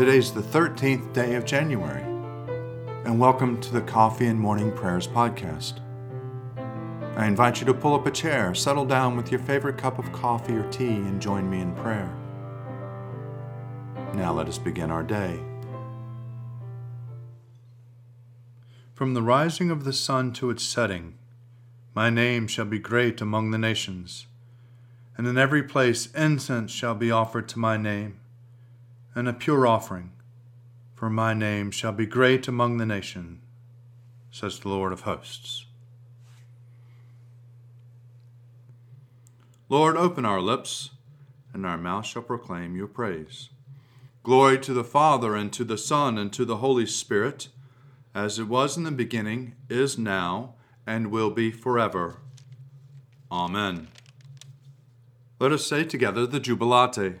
Today's the 13th day of January, and welcome to the Coffee and Morning Prayers podcast. I invite you to pull up a chair, settle down with your favorite cup of coffee or tea, and join me in prayer. Now let us begin our day. From the rising of the sun to its setting, my name shall be great among the nations, and in every place incense shall be offered to my name and a pure offering, for my name shall be great among the nations, says the Lord of hosts. Lord, open our lips, and our mouth shall proclaim your praise. Glory to the Father, and to the Son, and to the Holy Spirit, as it was in the beginning, is now, and will be forever. Amen. Let us say together the Jubilate.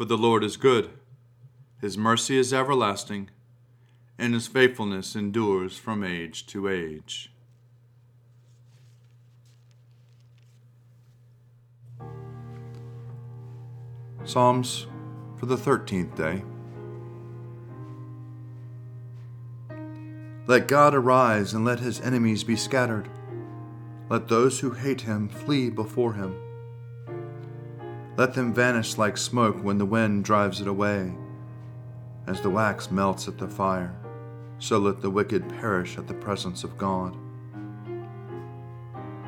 For the Lord is good, his mercy is everlasting, and his faithfulness endures from age to age. Psalms for the 13th day. Let God arise and let his enemies be scattered. Let those who hate him flee before him. Let them vanish like smoke when the wind drives it away. As the wax melts at the fire, so let the wicked perish at the presence of God.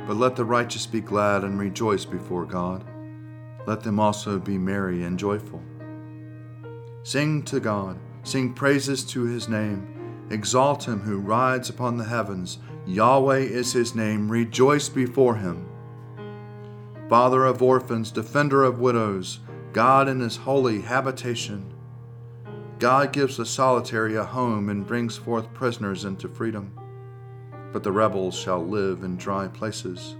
But let the righteous be glad and rejoice before God. Let them also be merry and joyful. Sing to God, sing praises to his name. Exalt him who rides upon the heavens. Yahweh is his name. Rejoice before him. Father of orphans, defender of widows, God in his holy habitation. God gives the solitary a home and brings forth prisoners into freedom. But the rebels shall live in dry places.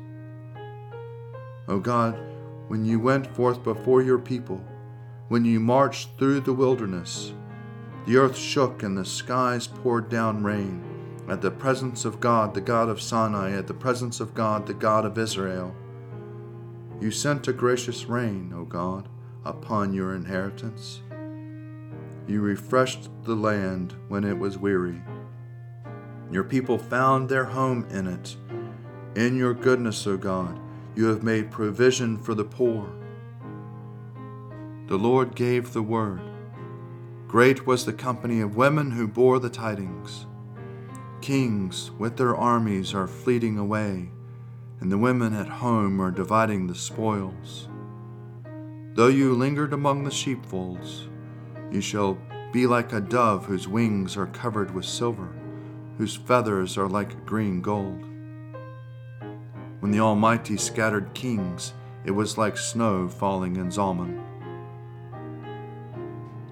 O God, when you went forth before your people, when you marched through the wilderness, the earth shook and the skies poured down rain. At the presence of God, the God of Sinai, at the presence of God, the God of Israel. You sent a gracious rain, O God, upon your inheritance. You refreshed the land when it was weary. Your people found their home in it. In your goodness, O God, you have made provision for the poor. The Lord gave the word. Great was the company of women who bore the tidings. Kings with their armies are fleeting away and the women at home are dividing the spoils. Though you lingered among the sheepfolds, you shall be like a dove whose wings are covered with silver, whose feathers are like green gold. When the Almighty scattered kings, it was like snow falling in Zalmon.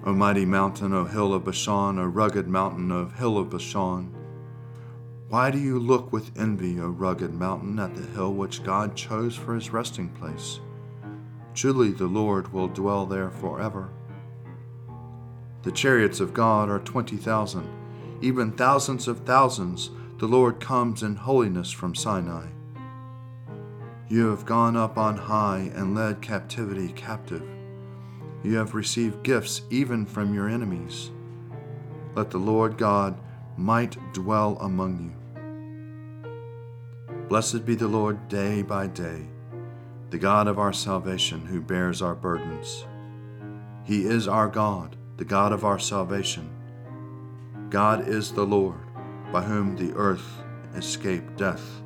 O mighty mountain, O hill of Bashan, O rugged mountain, O hill of Bashan, why do you look with envy, O rugged mountain, at the hill which God chose for his resting place? Truly the Lord will dwell there forever. The chariots of God are twenty thousand, even thousands of thousands. The Lord comes in holiness from Sinai. You have gone up on high and led captivity captive. You have received gifts even from your enemies. Let the Lord God might dwell among you. Blessed be the Lord day by day, the God of our salvation who bears our burdens. He is our God, the God of our salvation. God is the Lord, by whom the earth escaped death.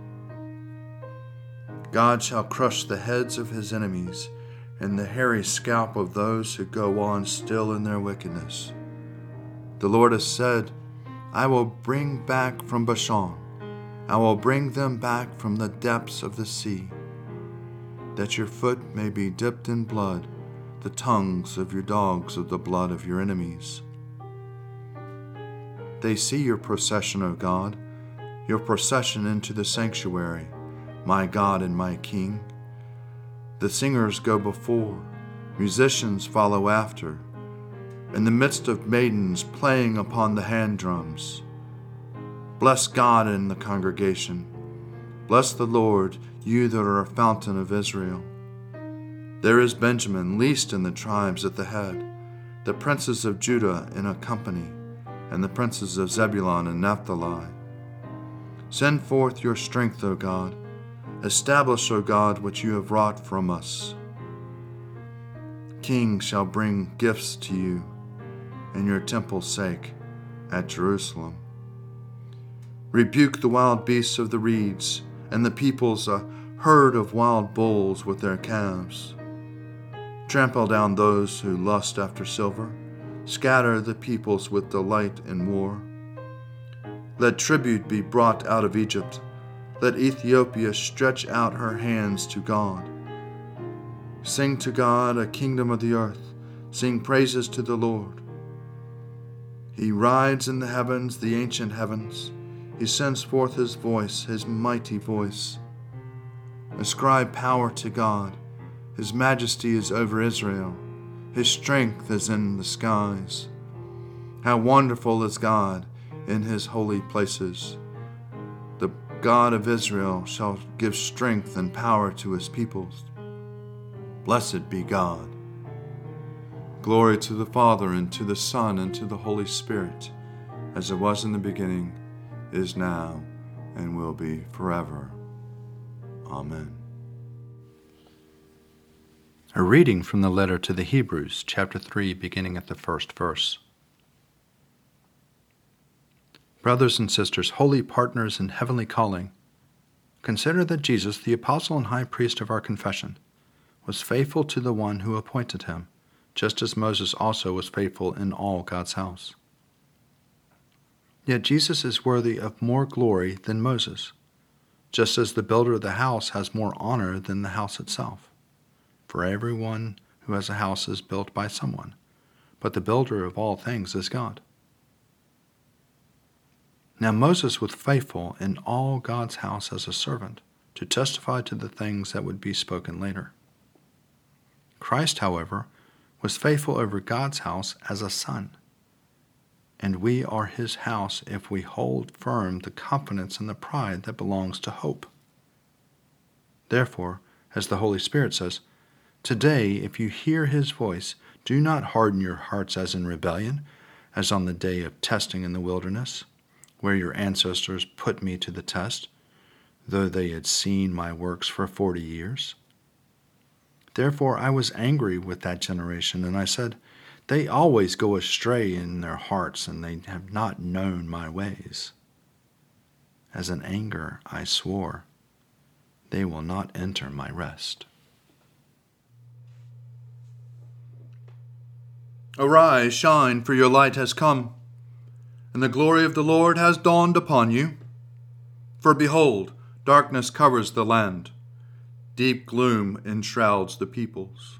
God shall crush the heads of his enemies and the hairy scalp of those who go on still in their wickedness. The Lord has said, I will bring back from Bashan I will bring them back from the depths of the sea, that your foot may be dipped in blood, the tongues of your dogs of the blood of your enemies. They see your procession, O God, your procession into the sanctuary, my God and my King. The singers go before, musicians follow after, in the midst of maidens playing upon the hand drums. Bless God in the congregation. Bless the Lord, you that are a fountain of Israel. There is Benjamin, least in the tribes, at the head, the princes of Judah in a company, and the princes of Zebulun and Naphtali. Send forth your strength, O God. Establish, O God, what you have wrought from us. Kings shall bring gifts to you in your temple's sake at Jerusalem. Rebuke the wild beasts of the reeds, and the peoples a herd of wild bulls with their calves. Trample down those who lust after silver, scatter the peoples with delight in war. Let tribute be brought out of Egypt. Let Ethiopia stretch out her hands to God. Sing to God, a kingdom of the earth. Sing praises to the Lord. He rides in the heavens, the ancient heavens. He sends forth his voice, his mighty voice. Ascribe power to God. His majesty is over Israel. His strength is in the skies. How wonderful is God in his holy places. The God of Israel shall give strength and power to his peoples. Blessed be God. Glory to the Father, and to the Son, and to the Holy Spirit, as it was in the beginning, is now, and will be forever. Amen. A reading from the letter to the Hebrews, chapter 3, beginning at the first verse. Brothers and sisters, holy partners in heavenly calling, consider that Jesus, the apostle and high priest of our confession, was faithful to the one who appointed him just as Moses also was faithful in all God's house. Yet Jesus is worthy of more glory than Moses, just as the builder of the house has more honor than the house itself. For everyone who has a house is built by someone, but the builder of all things is God. Now Moses was faithful in all God's house as a servant to testify to the things that would be spoken later. Christ, however, was faithful over God's house as a son. And we are his house if we hold firm the confidence and the pride that belongs to hope. Therefore, as the Holy Spirit says, Today, if you hear his voice, do not harden your hearts as in rebellion, as on the day of testing in the wilderness, where your ancestors put me to the test, though they had seen my works for forty years. Therefore I was angry with that generation, and I said, They always go astray in their hearts, and they have not known my ways. As in anger I swore, They will not enter my rest. Arise, shine, for your light has come, and the glory of the Lord has dawned upon you. For behold, darkness covers the land Deep gloom enshrouds the peoples.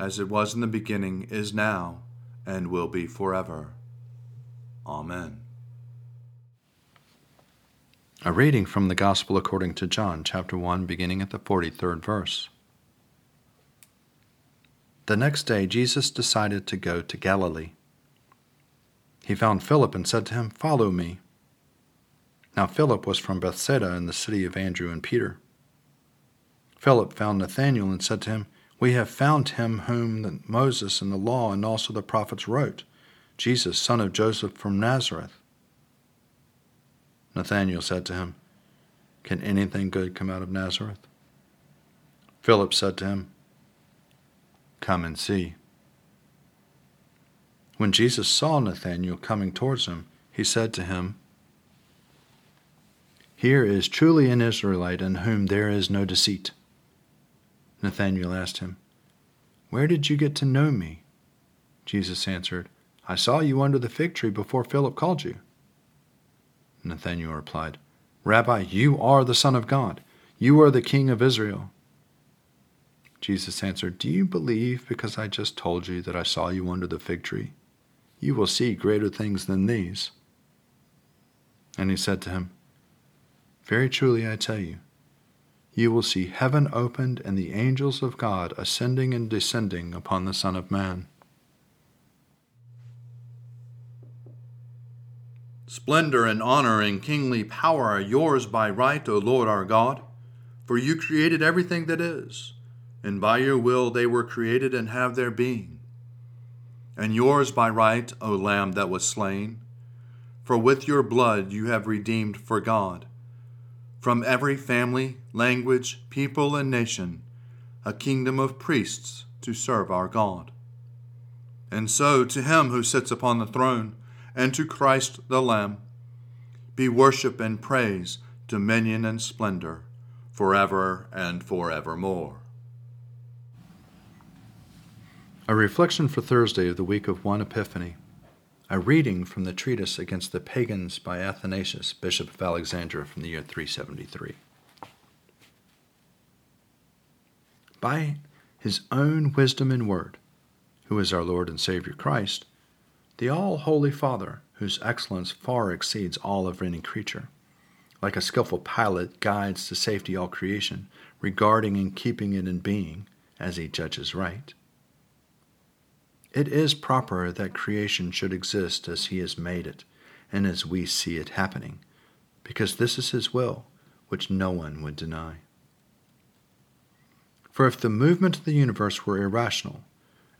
as it was in the beginning, is now, and will be forever. Amen. A reading from the Gospel according to John, chapter 1, beginning at the 43rd verse. The next day, Jesus decided to go to Galilee. He found Philip and said to him, Follow me. Now, Philip was from Bethsaida in the city of Andrew and Peter. Philip found Nathanael and said to him, We have found him whom Moses and the law and also the prophets wrote, Jesus, son of Joseph from Nazareth. Nathanael said to him, Can anything good come out of Nazareth? Philip said to him, Come and see. When Jesus saw Nathanael coming towards him, he said to him, Here is truly an Israelite in whom there is no deceit. Nathanael asked him, Where did you get to know me? Jesus answered, I saw you under the fig tree before Philip called you. Nathanael replied, Rabbi, you are the Son of God. You are the King of Israel. Jesus answered, Do you believe because I just told you that I saw you under the fig tree? You will see greater things than these. And he said to him, Very truly I tell you, you will see heaven opened and the angels of God ascending and descending upon the Son of Man. Splendor and honor and kingly power are yours by right, O Lord our God, for you created everything that is, and by your will they were created and have their being. And yours by right, O Lamb that was slain, for with your blood you have redeemed for God from every family, language, people, and nation, a kingdom of priests to serve our God. And so, to him who sits upon the throne, and to Christ the Lamb, be worship and praise, dominion and splendor, forever and forevermore. A reflection for Thursday of the week of 1 Epiphany. A reading from the treatise against the pagans by Athanasius, Bishop of Alexandria, from the year 373. By his own wisdom and word, who is our Lord and Savior Christ, the all holy Father, whose excellence far exceeds all of any creature, like a skilful pilot guides to safety all creation, regarding and keeping it in being as he judges right it is proper that creation should exist as He has made it, and as we see it happening, because this is His will, which no one would deny. For if the movement of the universe were irrational,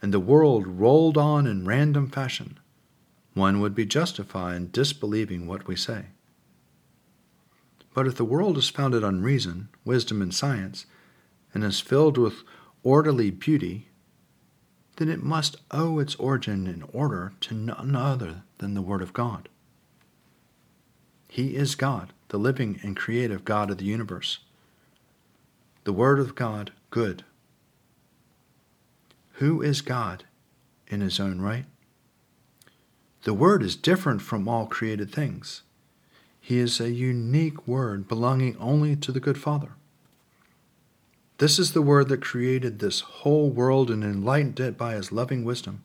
and the world rolled on in random fashion, one would be justified in disbelieving what we say. But if the world is founded on reason, wisdom, and science, and is filled with orderly beauty, then it must owe its origin and order to none other than the Word of God. He is God, the living and creative God of the universe. The Word of God, good. Who is God in his own right? The Word is different from all created things. He is a unique Word belonging only to the good Father. This is the Word that created this whole world and enlightened it by His loving wisdom.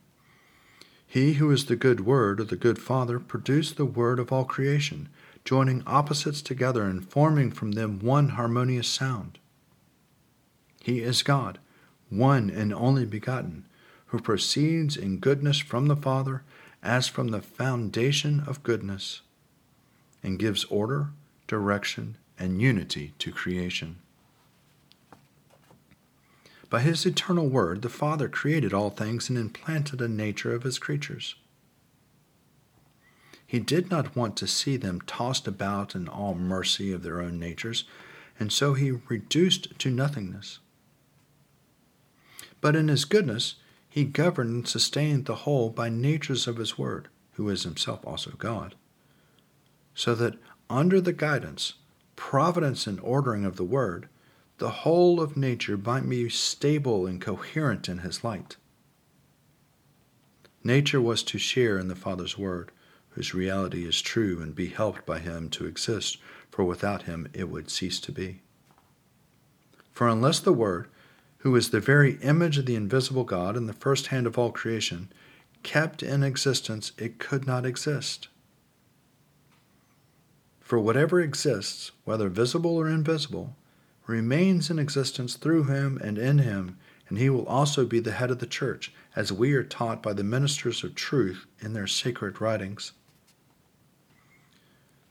He who is the good Word, or the good Father, produced the Word of all creation, joining opposites together and forming from them one harmonious sound. He is God, one and only begotten, who proceeds in goodness from the Father as from the foundation of goodness, and gives order, direction, and unity to creation. By his eternal word, the Father created all things and implanted a nature of his creatures. He did not want to see them tossed about in all mercy of their own natures, and so he reduced to nothingness. But in his goodness, he governed and sustained the whole by natures of his word, who is himself also God, so that under the guidance, providence, and ordering of the word, the whole of nature might be stable and coherent in his light. Nature was to share in the Father's word, whose reality is true, and be helped by him to exist, for without him it would cease to be. For unless the Word, who is the very image of the invisible God and the first hand of all creation, kept in existence, it could not exist. For whatever exists, whether visible or invisible, remains in existence through him and in him, and he will also be the head of the church, as we are taught by the ministers of truth in their sacred writings.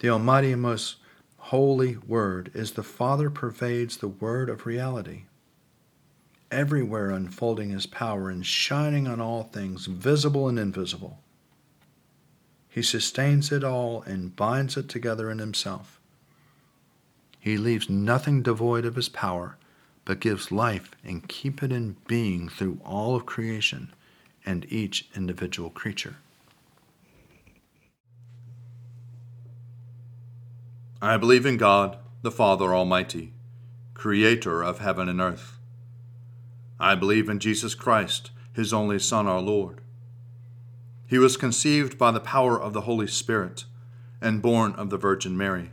The Almighty and most holy Word is the Father pervades the Word of reality, everywhere unfolding His power and shining on all things, visible and invisible. He sustains it all and binds it together in Himself. He leaves nothing devoid of His power but gives life and keep it in being through all of creation and each individual creature. I believe in God, the Father Almighty, creator of heaven and earth. I believe in Jesus Christ, his only Son, our Lord. He was conceived by the power of the Holy Spirit and born of the Virgin Mary,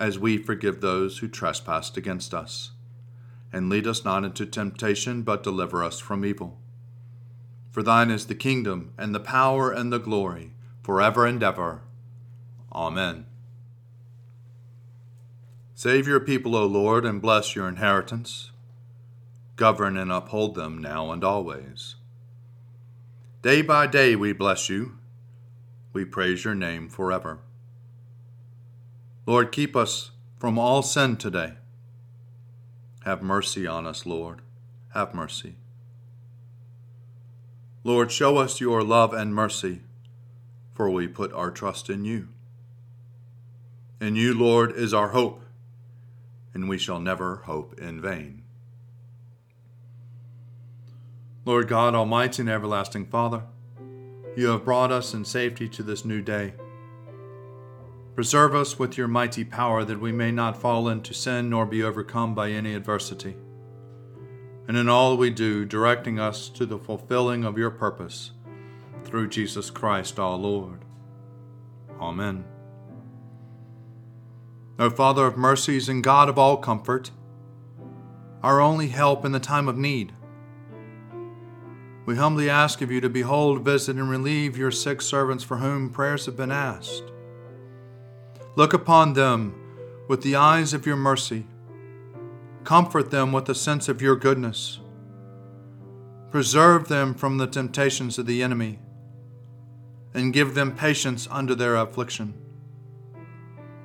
as we forgive those who trespass against us. And lead us not into temptation, but deliver us from evil. For thine is the kingdom, and the power, and the glory, forever and ever. Amen. Save your people, O Lord, and bless your inheritance. Govern and uphold them now and always. Day by day we bless you. We praise your name forever. Lord, keep us from all sin today. Have mercy on us, Lord. Have mercy. Lord, show us your love and mercy, for we put our trust in you. In you, Lord, is our hope, and we shall never hope in vain. Lord God, Almighty and everlasting Father, you have brought us in safety to this new day. Preserve us with your mighty power that we may not fall into sin nor be overcome by any adversity. And in all we do, directing us to the fulfilling of your purpose through Jesus Christ our Lord. Amen. O Father of mercies and God of all comfort, our only help in the time of need, we humbly ask of you to behold, visit, and relieve your sick servants for whom prayers have been asked Look upon them with the eyes of your mercy. Comfort them with a sense of your goodness. Preserve them from the temptations of the enemy, and give them patience under their affliction.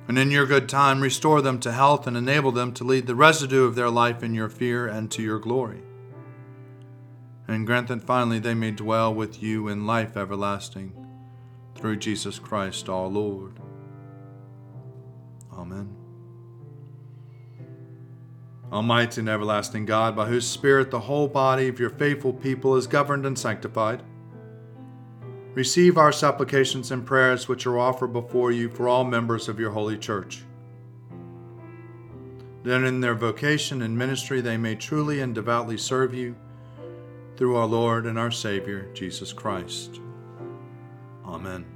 And in your good time, restore them to health and enable them to lead the residue of their life in your fear and to your glory. And grant that finally they may dwell with you in life everlasting, through Jesus Christ our Lord. Amen. Almighty and everlasting God, by whose Spirit the whole body of your faithful people is governed and sanctified, receive our supplications and prayers which are offered before you for all members of your holy church. That in their vocation and ministry they may truly and devoutly serve you through our Lord and our Savior, Jesus Christ. Amen.